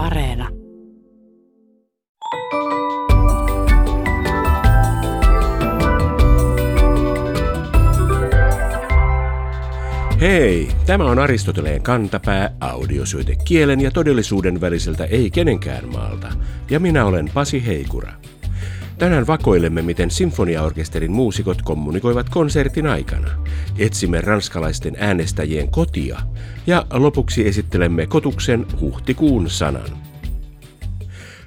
Areena. Hei, tämä on Aristoteleen kantapää, audiosyöte kielen ja todellisuuden väliseltä ei kenenkään maalta. Ja minä olen Pasi Heikura. Tänään vakoilemme, miten sinfoniaorkesterin muusikot kommunikoivat konsertin aikana. Etsimme ranskalaisten äänestäjien kotia ja lopuksi esittelemme kotuksen huhtikuun sanan.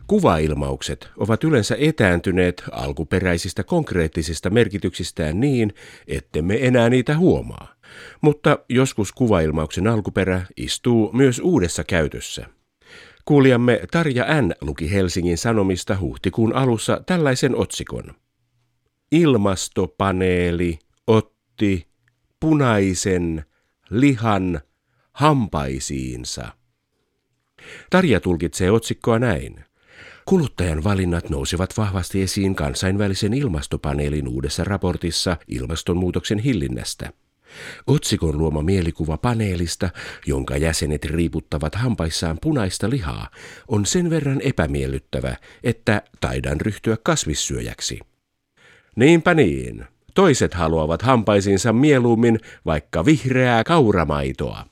Kuvailmaukset ovat yleensä etääntyneet alkuperäisistä konkreettisista merkityksistään niin, ettemme enää niitä huomaa. Mutta joskus kuvailmauksen alkuperä istuu myös uudessa käytössä. Kuulijamme Tarja N. luki Helsingin Sanomista huhtikuun alussa tällaisen otsikon. Ilmastopaneeli otti punaisen lihan hampaisiinsa. Tarja tulkitsee otsikkoa näin. Kuluttajan valinnat nousivat vahvasti esiin kansainvälisen ilmastopaneelin uudessa raportissa ilmastonmuutoksen hillinnästä. Otsikon luoma mielikuva paneelista, jonka jäsenet riiputtavat hampaissaan punaista lihaa, on sen verran epämiellyttävä, että taidan ryhtyä kasvissyöjäksi. Niinpä niin. Toiset haluavat hampaisinsa mieluummin vaikka vihreää kauramaitoa.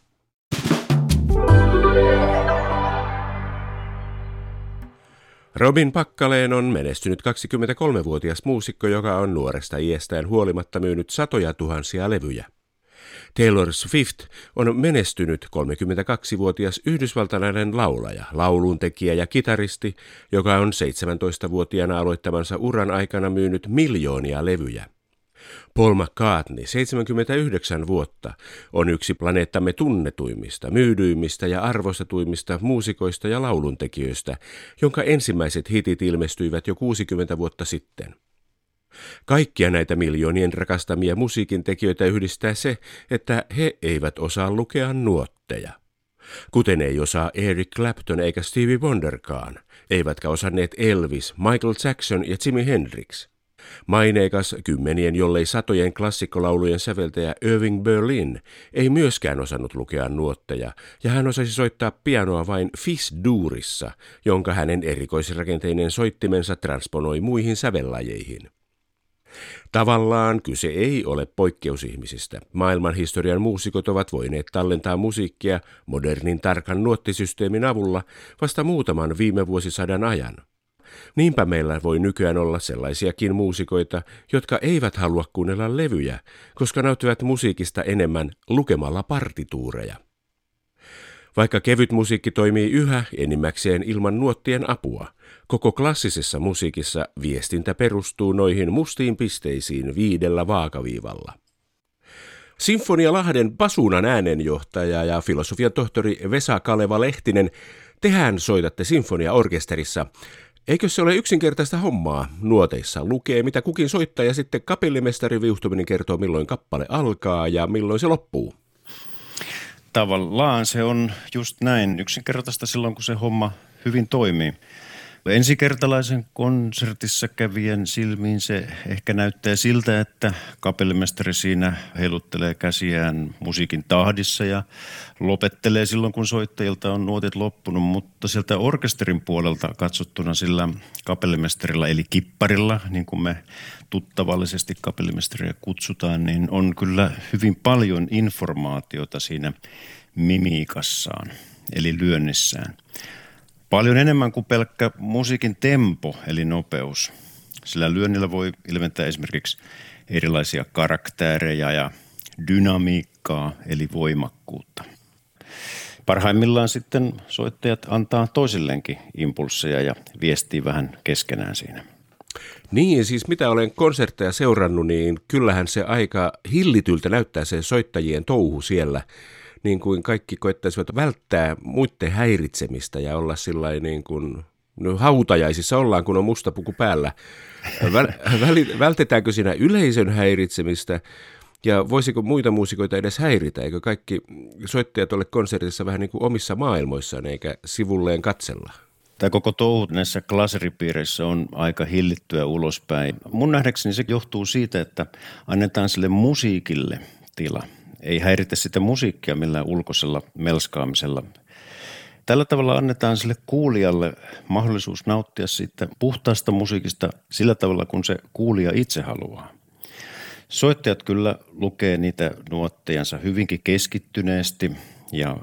Robin Pakkaleen on menestynyt 23-vuotias muusikko, joka on nuoresta iästään huolimatta myynyt satoja tuhansia levyjä. Taylor Swift on menestynyt 32-vuotias yhdysvaltalainen laulaja, lauluntekijä ja kitaristi, joka on 17-vuotiaana aloittamansa uran aikana myynyt miljoonia levyjä. Paul McCartney, 79 vuotta, on yksi planeettamme tunnetuimmista, myydyimmistä ja arvostetuimmista muusikoista ja lauluntekijöistä, jonka ensimmäiset hitit ilmestyivät jo 60 vuotta sitten. Kaikkia näitä miljoonien rakastamia musiikin tekijöitä yhdistää se, että he eivät osaa lukea nuotteja. Kuten ei osaa Eric Clapton eikä Stevie Wonderkaan, eivätkä osanneet Elvis, Michael Jackson ja Jimi Hendrix. Maineikas kymmenien jollei satojen klassikkolaulujen säveltäjä Irving Berlin ei myöskään osannut lukea nuotteja, ja hän osasi soittaa pianoa vain Fis-duurissa, jonka hänen erikoisrakenteinen soittimensa transponoi muihin sävellajeihin. Tavallaan kyse ei ole poikkeusihmisistä. Maailmanhistorian muusikot ovat voineet tallentaa musiikkia modernin tarkan nuottisysteemin avulla vasta muutaman viime vuosisadan ajan. Niinpä meillä voi nykyään olla sellaisiakin muusikoita, jotka eivät halua kuunnella levyjä, koska nauttivat musiikista enemmän lukemalla partituureja. Vaikka kevyt musiikki toimii yhä enimmäkseen ilman nuottien apua, koko klassisessa musiikissa viestintä perustuu noihin mustiin pisteisiin viidellä vaakaviivalla. Sinfonia Lahden Pasuunan äänenjohtaja ja filosofian tohtori Vesa Kaleva Lehtinen, tehän soitatte sinfoniaorkesterissa. Eikö se ole yksinkertaista hommaa? Nuoteissa lukee, mitä kukin soittaa ja sitten kapellimestari viuhtuminen kertoo, milloin kappale alkaa ja milloin se loppuu. Tavallaan se on just näin yksinkertaista silloin, kun se homma hyvin toimii. Ensikertalaisen konsertissa kävien silmiin se ehkä näyttää siltä, että kapellimestari siinä heiluttelee käsiään musiikin tahdissa ja lopettelee silloin, kun soittajilta on nuotit loppunut, mutta sieltä orkesterin puolelta katsottuna sillä kapellimestarilla eli kipparilla, niin kuin me tuttavallisesti kapellimestaria kutsutaan, niin on kyllä hyvin paljon informaatiota siinä mimiikassaan, eli lyönnissään. Paljon enemmän kuin pelkkä musiikin tempo, eli nopeus. Sillä lyönnillä voi ilmentää esimerkiksi erilaisia karaktäärejä ja dynamiikkaa, eli voimakkuutta. Parhaimmillaan sitten soittajat antaa toisilleenkin impulsseja ja viestii vähän keskenään siinä. Niin, siis mitä olen konsertteja seurannut, niin kyllähän se aika hillityltä näyttää se soittajien touhu siellä. Niin kuin kaikki koettaisivat välttää muiden häiritsemistä ja olla sillä niin kuin no, hautajaisissa ollaan, kun on musta puku päällä. Väl, väl, vältetäänkö siinä yleisön häiritsemistä ja voisiko muita muusikoita edes häiritä? Eikö kaikki soittajat ole konsertissa vähän niin kuin omissa maailmoissaan eikä sivulleen katsella? Tämä koko touhu näissä klaseripiireissä on aika hillittyä ulospäin. Mun nähdäkseni se johtuu siitä, että annetaan sille musiikille tila. Ei häiritä sitä musiikkia millään ulkoisella melskaamisella. Tällä tavalla annetaan sille kuulijalle mahdollisuus nauttia siitä puhtaasta musiikista sillä tavalla, kun se kuulija itse haluaa. Soittajat kyllä lukee niitä nuottejansa hyvinkin keskittyneesti ja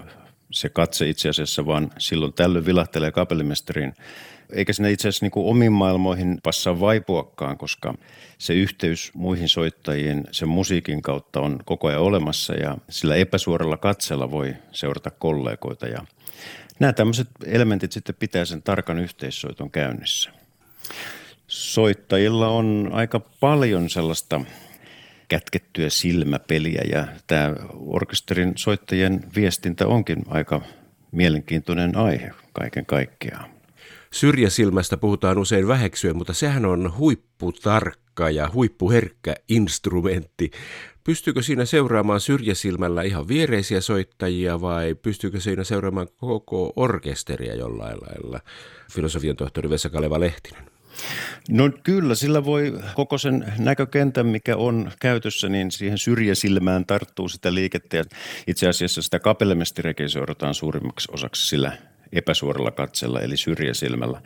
se katse itse asiassa vaan silloin tällöin vilahtelee kapellimestarin eikä sinne itse asiassa niin omiin maailmoihin passaa vaipuakaan, koska se yhteys muihin soittajien sen musiikin kautta on koko ajan olemassa ja sillä epäsuoralla katsella voi seurata kollegoita ja nämä tämmöiset elementit sitten pitää sen tarkan yhteissoiton käynnissä. Soittajilla on aika paljon sellaista kätkettyä silmäpeliä ja tämä orkesterin soittajien viestintä onkin aika mielenkiintoinen aihe kaiken kaikkiaan. Syrjäsilmästä puhutaan usein väheksyen, mutta sehän on huipputarkka ja huippuherkkä instrumentti. Pystyykö siinä seuraamaan syrjäsilmällä ihan viereisiä soittajia vai pystyykö siinä seuraamaan koko orkesteria jollain lailla? Filosofian tohtori Vesa Kaleva Lehtinen. No kyllä, sillä voi koko sen näkökentän, mikä on käytössä, niin siihen syrjäsilmään tarttuu sitä liikettä. Ja itse asiassa sitä kapellemestirekin seurataan suurimmaksi osaksi sillä epäsuoralla katsella eli syrjäsilmällä.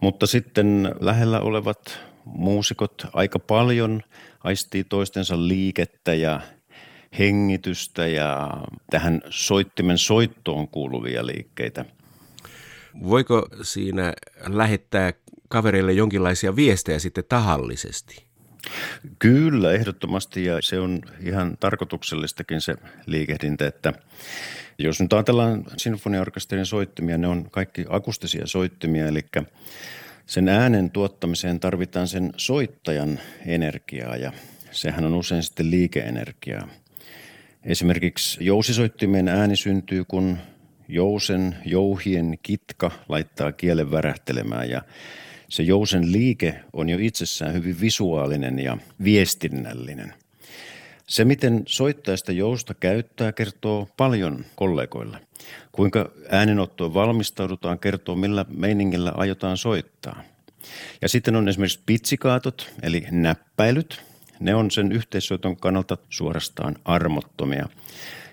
Mutta sitten lähellä olevat muusikot aika paljon aistii toistensa liikettä ja hengitystä ja tähän soittimen soittoon kuuluvia liikkeitä. Voiko siinä lähettää kavereille jonkinlaisia viestejä sitten tahallisesti? Kyllä, ehdottomasti ja se on ihan tarkoituksellistakin se liikehdintä, että jos nyt ajatellaan sinfoniaorkesterin soittimia, ne on kaikki akustisia soittimia, eli sen äänen tuottamiseen tarvitaan sen soittajan energiaa ja sehän on usein sitten liikeenergiaa. Esimerkiksi jousisoittimien ääni syntyy, kun jousen, jouhien kitka laittaa kielen värähtelemään ja se jousen liike on jo itsessään hyvin visuaalinen ja viestinnällinen – se, miten soittajasta jousta käyttää, kertoo paljon kollegoille. Kuinka äänenottoon valmistaudutaan, kertoo millä meiningillä aiotaan soittaa. Ja sitten on esimerkiksi pitsikaatot, eli näppäilyt. Ne on sen yhteissoiton kannalta suorastaan armottomia.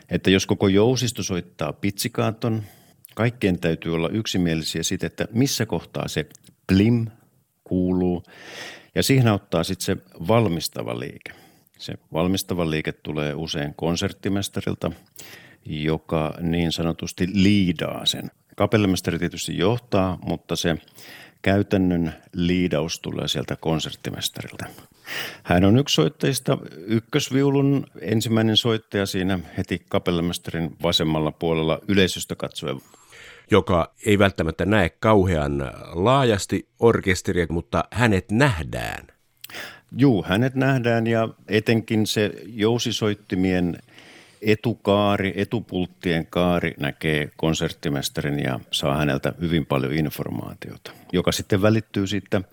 Että jos koko jousisto soittaa pitsikaaton, kaikkien täytyy olla yksimielisiä siitä, että missä kohtaa se plim kuuluu. Ja siihen auttaa sitten se valmistava liike. Se valmistava liike tulee usein konserttimestarilta, joka niin sanotusti liidaa sen. Kapellimestari tietysti johtaa, mutta se käytännön liidaus tulee sieltä konserttimestarilta. Hän on yksi soittajista, ykkösviulun ensimmäinen soittaja siinä heti kapellimestarin vasemmalla puolella yleisöstä katsoen joka ei välttämättä näe kauhean laajasti orkesteria, mutta hänet nähdään. Juu, hänet nähdään ja etenkin se jousisoittimien etukaari, etupulttien kaari näkee konserttimestarin ja saa häneltä hyvin paljon informaatiota, joka sitten välittyy sitten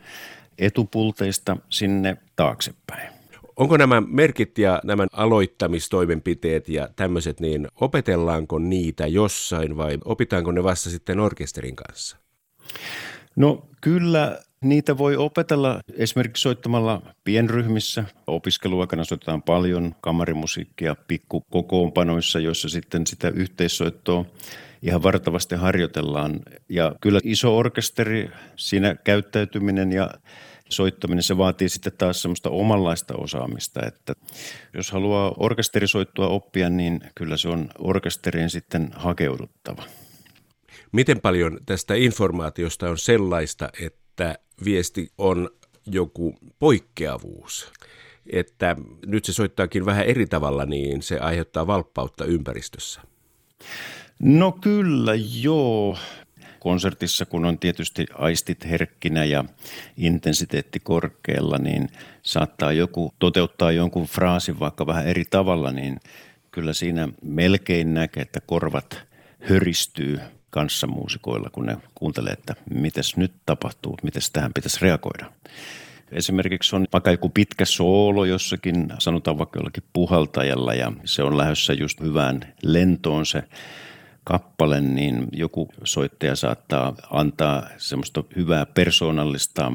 etupulteista sinne taaksepäin. Onko nämä merkit ja nämä aloittamistoimenpiteet ja tämmöiset, niin opetellaanko niitä jossain vai opitaanko ne vasta sitten orkesterin kanssa? No kyllä Niitä voi opetella esimerkiksi soittamalla pienryhmissä. Opiskeluaikana soitetaan paljon kamarimusiikkia pikkukokoonpanoissa, joissa sitten sitä yhteissoittoa ihan vartavasti harjoitellaan. Ja kyllä iso orkesteri, siinä käyttäytyminen ja soittaminen, se vaatii sitten taas semmoista omanlaista osaamista, että jos haluaa orkesterisoittua oppia, niin kyllä se on orkesteriin sitten hakeuduttava. Miten paljon tästä informaatiosta on sellaista, että viesti on joku poikkeavuus. Että nyt se soittaakin vähän eri tavalla, niin se aiheuttaa valppautta ympäristössä. No kyllä, joo. Konsertissa, kun on tietysti aistit herkkinä ja intensiteetti korkealla, niin saattaa joku toteuttaa jonkun fraasin vaikka vähän eri tavalla, niin kyllä siinä melkein näkee, että korvat höristyy kanssamuusikoilla, kun ne kuuntelee, että mitäs nyt tapahtuu, miten tähän pitäisi reagoida. Esimerkiksi on vaikka joku pitkä soolo jossakin, sanotaan vaikka jollakin puhaltajalla ja se on lähdössä just hyvään lentoon se kappale, niin joku soittaja saattaa antaa semmoista hyvää persoonallista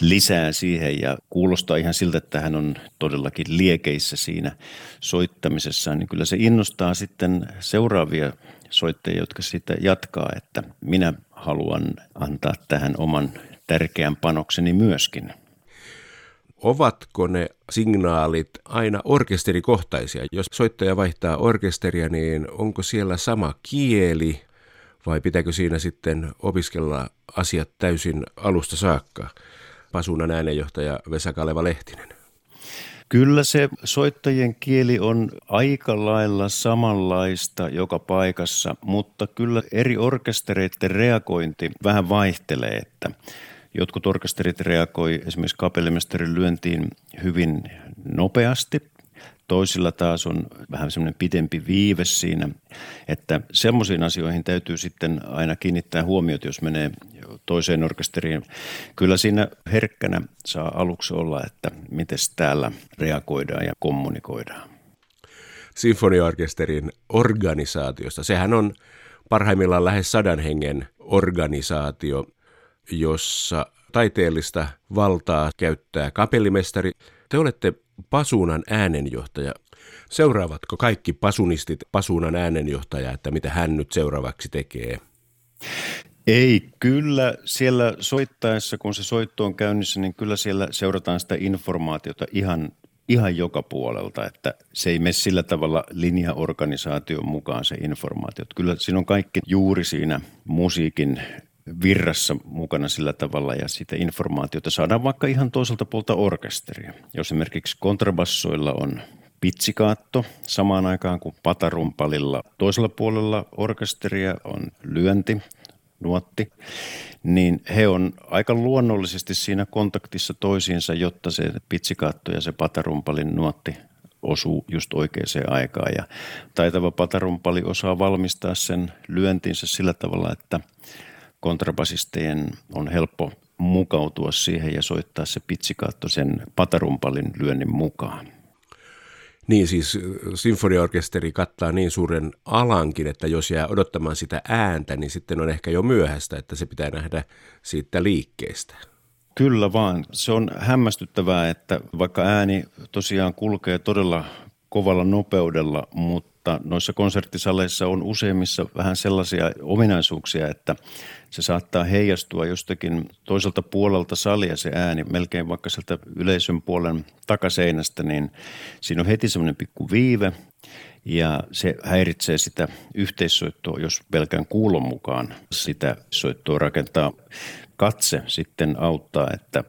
lisää siihen ja kuulostaa ihan siltä, että hän on todellakin liekeissä siinä soittamisessa, niin kyllä se innostaa sitten seuraavia soittajia, jotka sitä jatkaa, että minä haluan antaa tähän oman tärkeän panokseni myöskin. Ovatko ne signaalit aina orkesterikohtaisia? Jos soittaja vaihtaa orkesteria, niin onko siellä sama kieli vai pitääkö siinä sitten opiskella asiat täysin alusta saakka? Pasunan äänenjohtaja Vesa Kaleva Lehtinen. Kyllä se soittajien kieli on aika lailla samanlaista joka paikassa, mutta kyllä eri orkestereiden reagointi vähän vaihtelee, että jotkut orkesterit reagoi esimerkiksi kapellimestarin lyöntiin hyvin nopeasti Toisilla taas on vähän semmoinen pidempi viive siinä, että semmoisiin asioihin täytyy sitten aina kiinnittää huomiota, jos menee toiseen orkesteriin. Kyllä siinä herkkänä saa aluksi olla, että miten täällä reagoidaan ja kommunikoidaan. Sinfoniaorkesterin organisaatiosta. Sehän on parhaimmillaan lähes sadan hengen organisaatio, jossa taiteellista valtaa käyttää kapellimestari. Te olette Pasuunan äänenjohtaja. Seuraavatko kaikki pasunistit Pasuunan äänenjohtaja, että mitä hän nyt seuraavaksi tekee? Ei, kyllä siellä soittaessa, kun se soitto on käynnissä, niin kyllä siellä seurataan sitä informaatiota ihan, ihan joka puolelta, että se ei mene sillä tavalla linjaorganisaation mukaan se informaatio. Kyllä siinä on kaikki juuri siinä musiikin virrassa mukana sillä tavalla ja sitä informaatiota saadaan vaikka ihan toiselta puolta orkesteria. Jos esimerkiksi kontrabassoilla on pitsikaatto samaan aikaan kuin patarumpalilla toisella puolella orkesteria on lyönti, nuotti, niin he on aika luonnollisesti siinä kontaktissa toisiinsa, jotta se pitsikaatto ja se patarumpalin nuotti osuu just oikeaan aikaan. Ja taitava patarumpali osaa valmistaa sen lyöntinsä sillä tavalla, että kontrabasistejen on helppo mukautua siihen ja soittaa se pitsikaatto sen patarumpalin lyönnin mukaan. Niin siis sinfoniaorkesteri kattaa niin suuren alankin, että jos jää odottamaan sitä ääntä, niin sitten on ehkä jo myöhäistä, että se pitää nähdä siitä liikkeestä. Kyllä vaan. Se on hämmästyttävää, että vaikka ääni tosiaan kulkee todella kovalla nopeudella, mutta noissa konserttisaleissa on useimmissa vähän sellaisia ominaisuuksia, että se saattaa heijastua jostakin toiselta puolelta salia se ääni, melkein vaikka sieltä yleisön puolen takaseinästä, niin siinä on heti semmoinen pikku viive ja se häiritsee sitä yhteissoittoa, jos pelkän kuulon mukaan sitä soittoa rakentaa. Katse sitten auttaa, että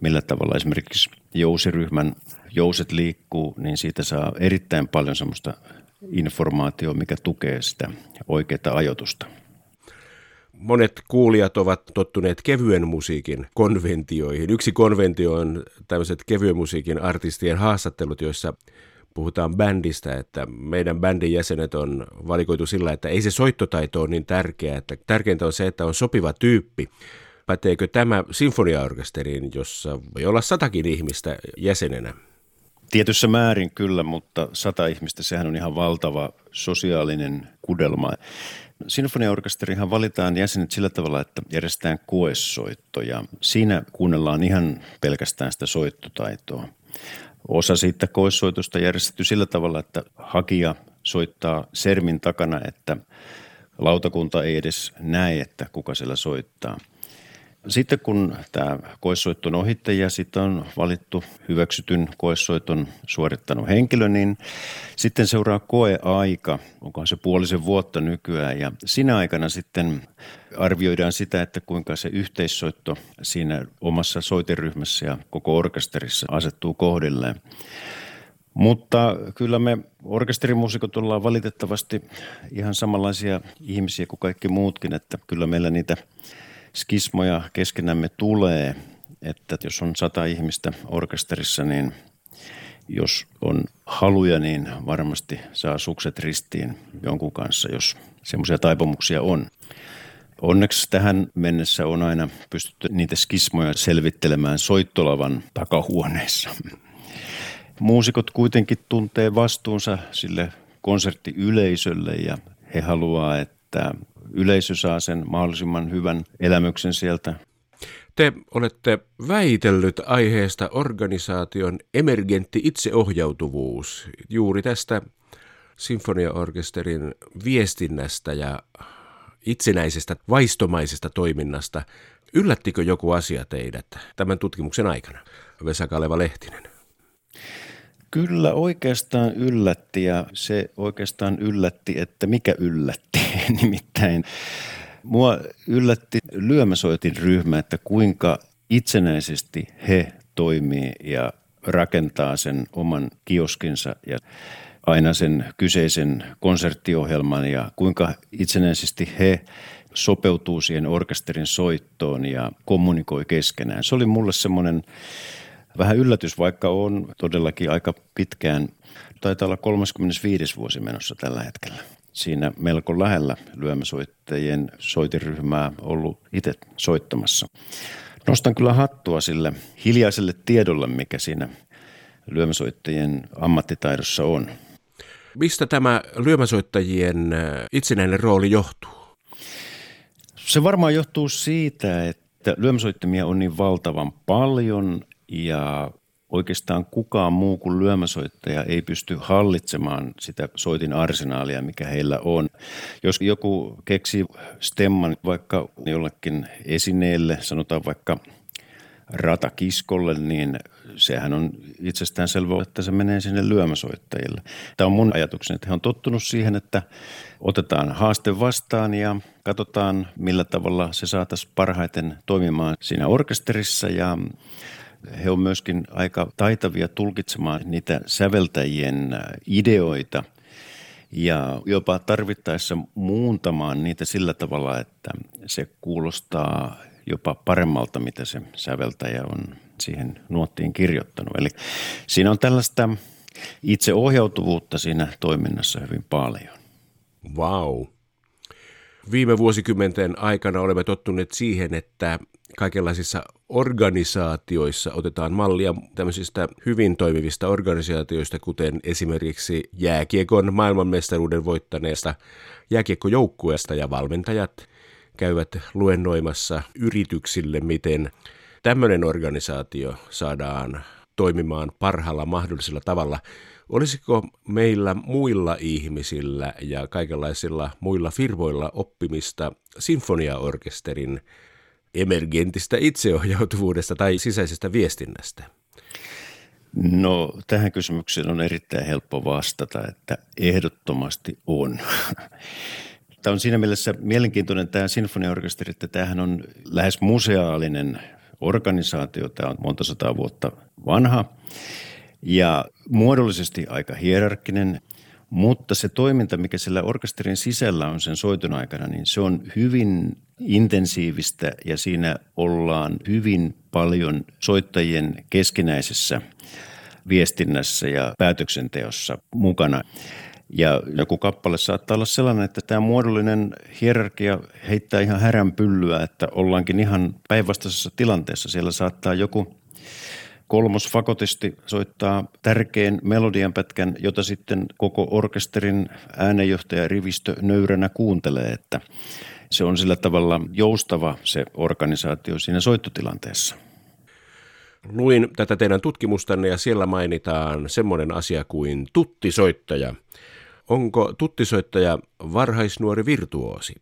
millä tavalla esimerkiksi jousiryhmän jouset liikkuu, niin siitä saa erittäin paljon semmoista informaatiota, mikä tukee sitä oikeaa ajoitusta. Monet kuulijat ovat tottuneet kevyen musiikin konventioihin. Yksi konventio on tämmöiset kevyen musiikin artistien haastattelut, joissa puhutaan bändistä, että meidän bändin jäsenet on valikoitu sillä, että ei se soittotaito ole niin tärkeää, että tärkeintä on se, että on sopiva tyyppi. Päteekö tämä sinfoniaorkesteriin, jossa voi olla satakin ihmistä jäsenenä? Tietyssä määrin kyllä, mutta sata ihmistä, sehän on ihan valtava sosiaalinen kudelma. Sinfoniaorkesterihan valitaan jäsenet sillä tavalla, että järjestetään koessoittoja. Siinä kuunnellaan ihan pelkästään sitä soittotaitoa. Osa siitä koessoitusta järjestetty sillä tavalla, että hakija soittaa sermin takana, että lautakunta ei edes näe, että kuka siellä soittaa – sitten kun tämä koessoitto on ohitte ja sitten on valittu hyväksytyn koessoiton suorittanut henkilö, niin sitten seuraa koeaika, onkohan se puolisen vuotta nykyään. Ja siinä aikana sitten arvioidaan sitä, että kuinka se yhteissoitto siinä omassa soiteryhmässä ja koko orkesterissa asettuu kohdilleen. Mutta kyllä me orkesterimuusikot ollaan valitettavasti ihan samanlaisia ihmisiä kuin kaikki muutkin, että kyllä meillä niitä – skismoja keskenämme tulee, että jos on sata ihmistä orkesterissa, niin jos on haluja, niin varmasti saa sukset ristiin jonkun kanssa, jos semmoisia taipumuksia on. Onneksi tähän mennessä on aina pystytty niitä skismoja selvittelemään soittolavan takahuoneessa. Muusikot kuitenkin tuntee vastuunsa sille konserttiyleisölle ja he haluaa, että yleisö saa sen mahdollisimman hyvän elämyksen sieltä. Te olette väitellyt aiheesta organisaation emergentti itseohjautuvuus. Juuri tästä sinfoniaorkesterin viestinnästä ja itsenäisestä vaistomaisesta toiminnasta. Yllättikö joku asia teidät tämän tutkimuksen aikana, Vesa Kaleva Lehtinen? Kyllä oikeastaan yllätti ja se oikeastaan yllätti, että mikä yllätti. Nimittäin mua yllätti lyömäsoitin ryhmä, että kuinka itsenäisesti he toimii ja rakentaa sen oman kioskinsa ja aina sen kyseisen konserttiohjelman ja kuinka itsenäisesti he sopeutuu siihen orkesterin soittoon ja kommunikoi keskenään. Se oli mulle semmoinen vähän yllätys, vaikka on todellakin aika pitkään, taitaa olla 35 vuosi menossa tällä hetkellä. Siinä melko lähellä lyömäsoittajien soitiryhmää ollut itse soittamassa. Nostan kyllä hattua sille hiljaiselle tiedolle, mikä siinä lyömäsoittajien ammattitaidossa on. Mistä tämä lyömäsoittajien äh, itsenäinen rooli johtuu? Se varmaan johtuu siitä, että lyömäsoittimia on niin valtavan paljon ja oikeastaan kukaan muu kuin lyömäsoittaja ei pysty hallitsemaan sitä soitin arsenaalia, mikä heillä on. Jos joku keksii stemman vaikka jollekin esineelle, sanotaan vaikka ratakiskolle, niin sehän on itsestään selvä, että se menee sinne lyömäsoittajille. Tämä on mun ajatukseni, että he on tottunut siihen, että otetaan haaste vastaan ja katsotaan, millä tavalla se saataisiin parhaiten toimimaan siinä orkesterissa ja he on myöskin aika taitavia tulkitsemaan niitä säveltäjien ideoita ja jopa tarvittaessa muuntamaan niitä sillä tavalla, että se kuulostaa jopa paremmalta, mitä se säveltäjä on siihen nuottiin kirjoittanut. Eli siinä on tällaista itseohjautuvuutta siinä toiminnassa hyvin paljon. Wow. Viime vuosikymmenten aikana olemme tottuneet siihen, että kaikenlaisissa organisaatioissa otetaan mallia tämmöisistä hyvin toimivista organisaatioista, kuten esimerkiksi jääkiekon maailmanmestaruuden voittaneesta jääkiekkojoukkueesta ja valmentajat käyvät luennoimassa yrityksille, miten tämmöinen organisaatio saadaan toimimaan parhaalla mahdollisella tavalla. Olisiko meillä muilla ihmisillä ja kaikenlaisilla muilla firmoilla oppimista sinfoniaorkesterin emergentistä itseohjautuvuudesta tai sisäisestä viestinnästä? No tähän kysymykseen on erittäin helppo vastata, että ehdottomasti on. Tämä on siinä mielessä mielenkiintoinen tämä sinfoniaorkesteri, että tämähän on lähes museaalinen organisaatio. Tämä on monta sataa vuotta vanha ja muodollisesti aika hierarkkinen, mutta se toiminta, mikä sillä orkesterin sisällä on sen soiton aikana, niin se on hyvin intensiivistä ja siinä ollaan hyvin paljon soittajien keskinäisessä viestinnässä ja päätöksenteossa mukana. Ja joku kappale saattaa olla sellainen, että tämä muodollinen hierarkia heittää ihan härän pyllyä, että ollaankin ihan päinvastaisessa tilanteessa. Siellä saattaa joku kolmos fakotisti soittaa tärkeän melodianpätkän, jota sitten koko orkesterin äänenjohtaja rivistö nöyränä kuuntelee, että se on sillä tavalla joustava se organisaatio siinä soittotilanteessa. Luin tätä teidän tutkimustanne ja siellä mainitaan semmoinen asia kuin tuttisoittaja. Onko tuttisoittaja varhaisnuori virtuoosi?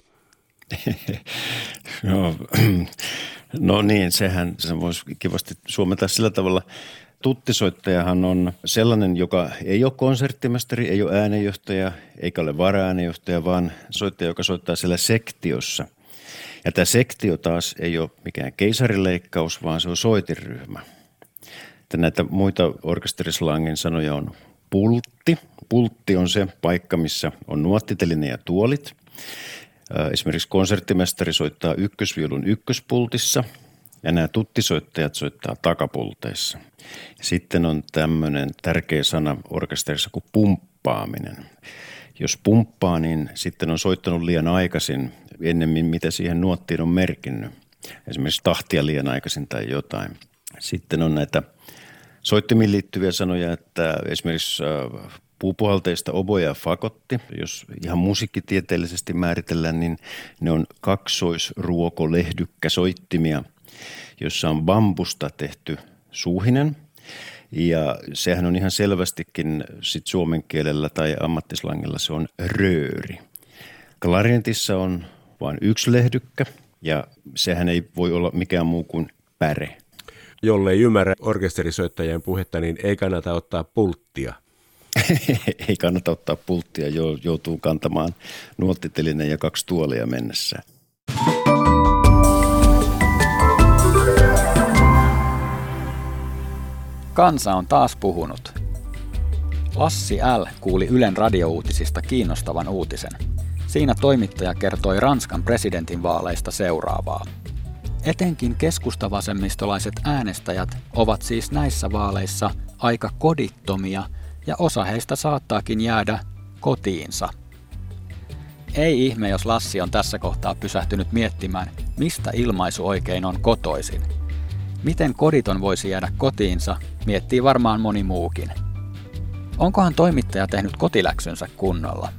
no, no niin, sehän se voisi kivasti suomata sillä tavalla. Tuttisoittajahan on sellainen, joka ei ole konserttimestari, ei ole äänenjohtaja, eikä ole varaäänenjohtaja, vaan soittaja, joka soittaa siellä sektiossa. Ja tämä sektio taas ei ole mikään keisarileikkaus, vaan se on soitiryhmä. Että näitä muita orkesterislangin sanoja on pultti. Pultti on se paikka, missä on nuottiteline ja tuolit. Esimerkiksi konserttimestari soittaa ykkösviulun ykköspultissa ja nämä tuttisoittajat soittaa takapulteissa. Sitten on tämmöinen tärkeä sana orkesterissa kuin pumppaaminen. Jos pumppaa, niin sitten on soittanut liian aikaisin ennemmin, mitä siihen nuottiin on merkinnyt. Esimerkiksi tahtia liian aikaisin tai jotain. Sitten on näitä soittimiin liittyviä sanoja, että esimerkiksi äh, puupuhalteista oboja ja fakotti, jos ihan musiikkitieteellisesti määritellään, niin ne on kaksoisruokolehdykkäsoittimia, jossa on bambusta tehty suuhinen Ja sehän on ihan selvästikin sit suomen kielellä tai ammattislangilla se on rööri. Klarinetissa on vain yksi lehdykkä ja sehän ei voi olla mikään muu kuin päre. Jolle ei ymmärrä orkesterisoittajien puhetta, niin ei kannata ottaa pulttia. ei kannata ottaa pulttia, joutuu kantamaan nuottitelinen ja kaksi tuolia mennessä. Kansa on taas puhunut. Lassi L. kuuli Ylen radiouutisista kiinnostavan uutisen. Siinä toimittaja kertoi Ranskan presidentinvaaleista seuraavaa. Etenkin keskustavasemmistolaiset äänestäjät ovat siis näissä vaaleissa aika kodittomia ja osa heistä saattaakin jäädä kotiinsa. Ei ihme, jos Lassi on tässä kohtaa pysähtynyt miettimään, mistä ilmaisu oikein on kotoisin. Miten koditon voisi jäädä kotiinsa, miettii varmaan moni muukin. Onkohan toimittaja tehnyt kotiläksynsä kunnolla?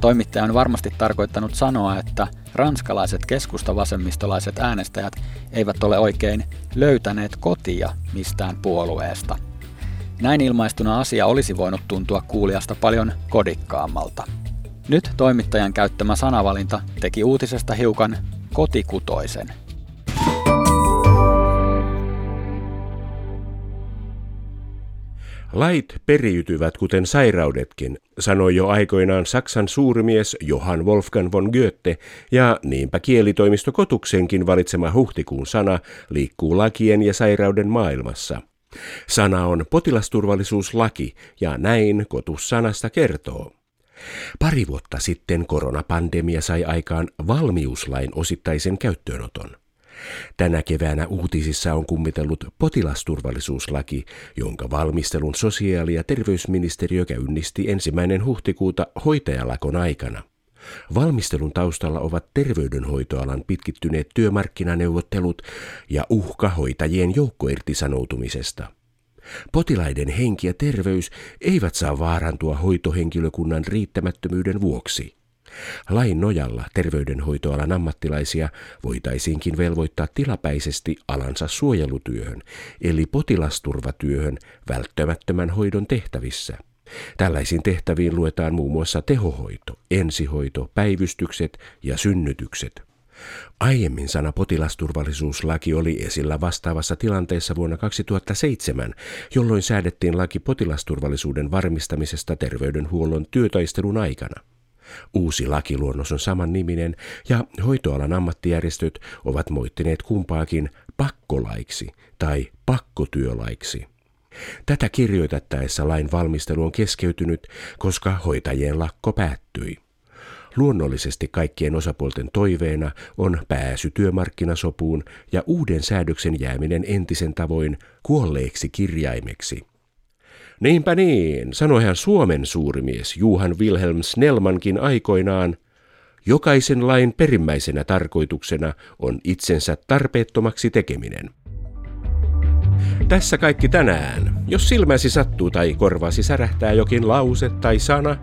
Toimittaja on varmasti tarkoittanut sanoa, että ranskalaiset keskustavasemmistolaiset äänestäjät eivät ole oikein löytäneet kotia mistään puolueesta. Näin ilmaistuna asia olisi voinut tuntua kuulijasta paljon kodikkaammalta. Nyt toimittajan käyttämä sanavalinta teki uutisesta hiukan kotikutoisen. Lait periytyvät kuten sairaudetkin, sanoi jo aikoinaan Saksan suurimies Johann Wolfgang von Goethe, ja niinpä kielitoimisto Kotuksenkin valitsema huhtikuun sana liikkuu lakien ja sairauden maailmassa. Sana on potilasturvallisuuslaki, ja näin Kotus sanasta kertoo. Pari vuotta sitten koronapandemia sai aikaan valmiuslain osittaisen käyttöönoton. Tänä keväänä uutisissa on kummitellut potilasturvallisuuslaki, jonka valmistelun sosiaali- ja terveysministeriö käynnisti ensimmäinen huhtikuuta hoitajalakon aikana. Valmistelun taustalla ovat terveydenhoitoalan pitkittyneet työmarkkinaneuvottelut ja uhka hoitajien joukkoirtisanoutumisesta. Potilaiden henki ja terveys eivät saa vaarantua hoitohenkilökunnan riittämättömyyden vuoksi. Lain nojalla terveydenhoitoalan ammattilaisia voitaisiinkin velvoittaa tilapäisesti alansa suojelutyöhön, eli potilasturvatyöhön välttämättömän hoidon tehtävissä. Tällaisiin tehtäviin luetaan muun muassa tehohoito, ensihoito, päivystykset ja synnytykset. Aiemmin sana potilasturvallisuuslaki oli esillä vastaavassa tilanteessa vuonna 2007, jolloin säädettiin laki potilasturvallisuuden varmistamisesta terveydenhuollon työtaistelun aikana. Uusi lakiluonnos on saman niminen ja hoitoalan ammattijärjestöt ovat moittineet kumpaakin pakkolaiksi tai pakkotyölaiksi. Tätä kirjoitettaessa lain valmistelu on keskeytynyt, koska hoitajien lakko päättyi. Luonnollisesti kaikkien osapuolten toiveena on pääsy työmarkkinasopuun ja uuden säädöksen jääminen entisen tavoin kuolleeksi kirjaimeksi. Niinpä niin, sanoi hän Suomen suurimies Juhan Wilhelm Snellmankin aikoinaan, jokaisen lain perimmäisenä tarkoituksena on itsensä tarpeettomaksi tekeminen. Tässä kaikki tänään. Jos silmäsi sattuu tai korvasi särähtää jokin lause tai sana,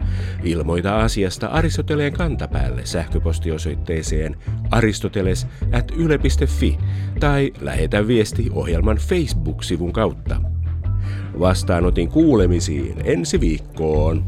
ilmoita asiasta Aristoteleen kantapäälle sähköpostiosoitteeseen aristoteles at yle.fi tai lähetä viesti ohjelman Facebook-sivun kautta. Vastaanotin kuulemisiin ensi viikkoon.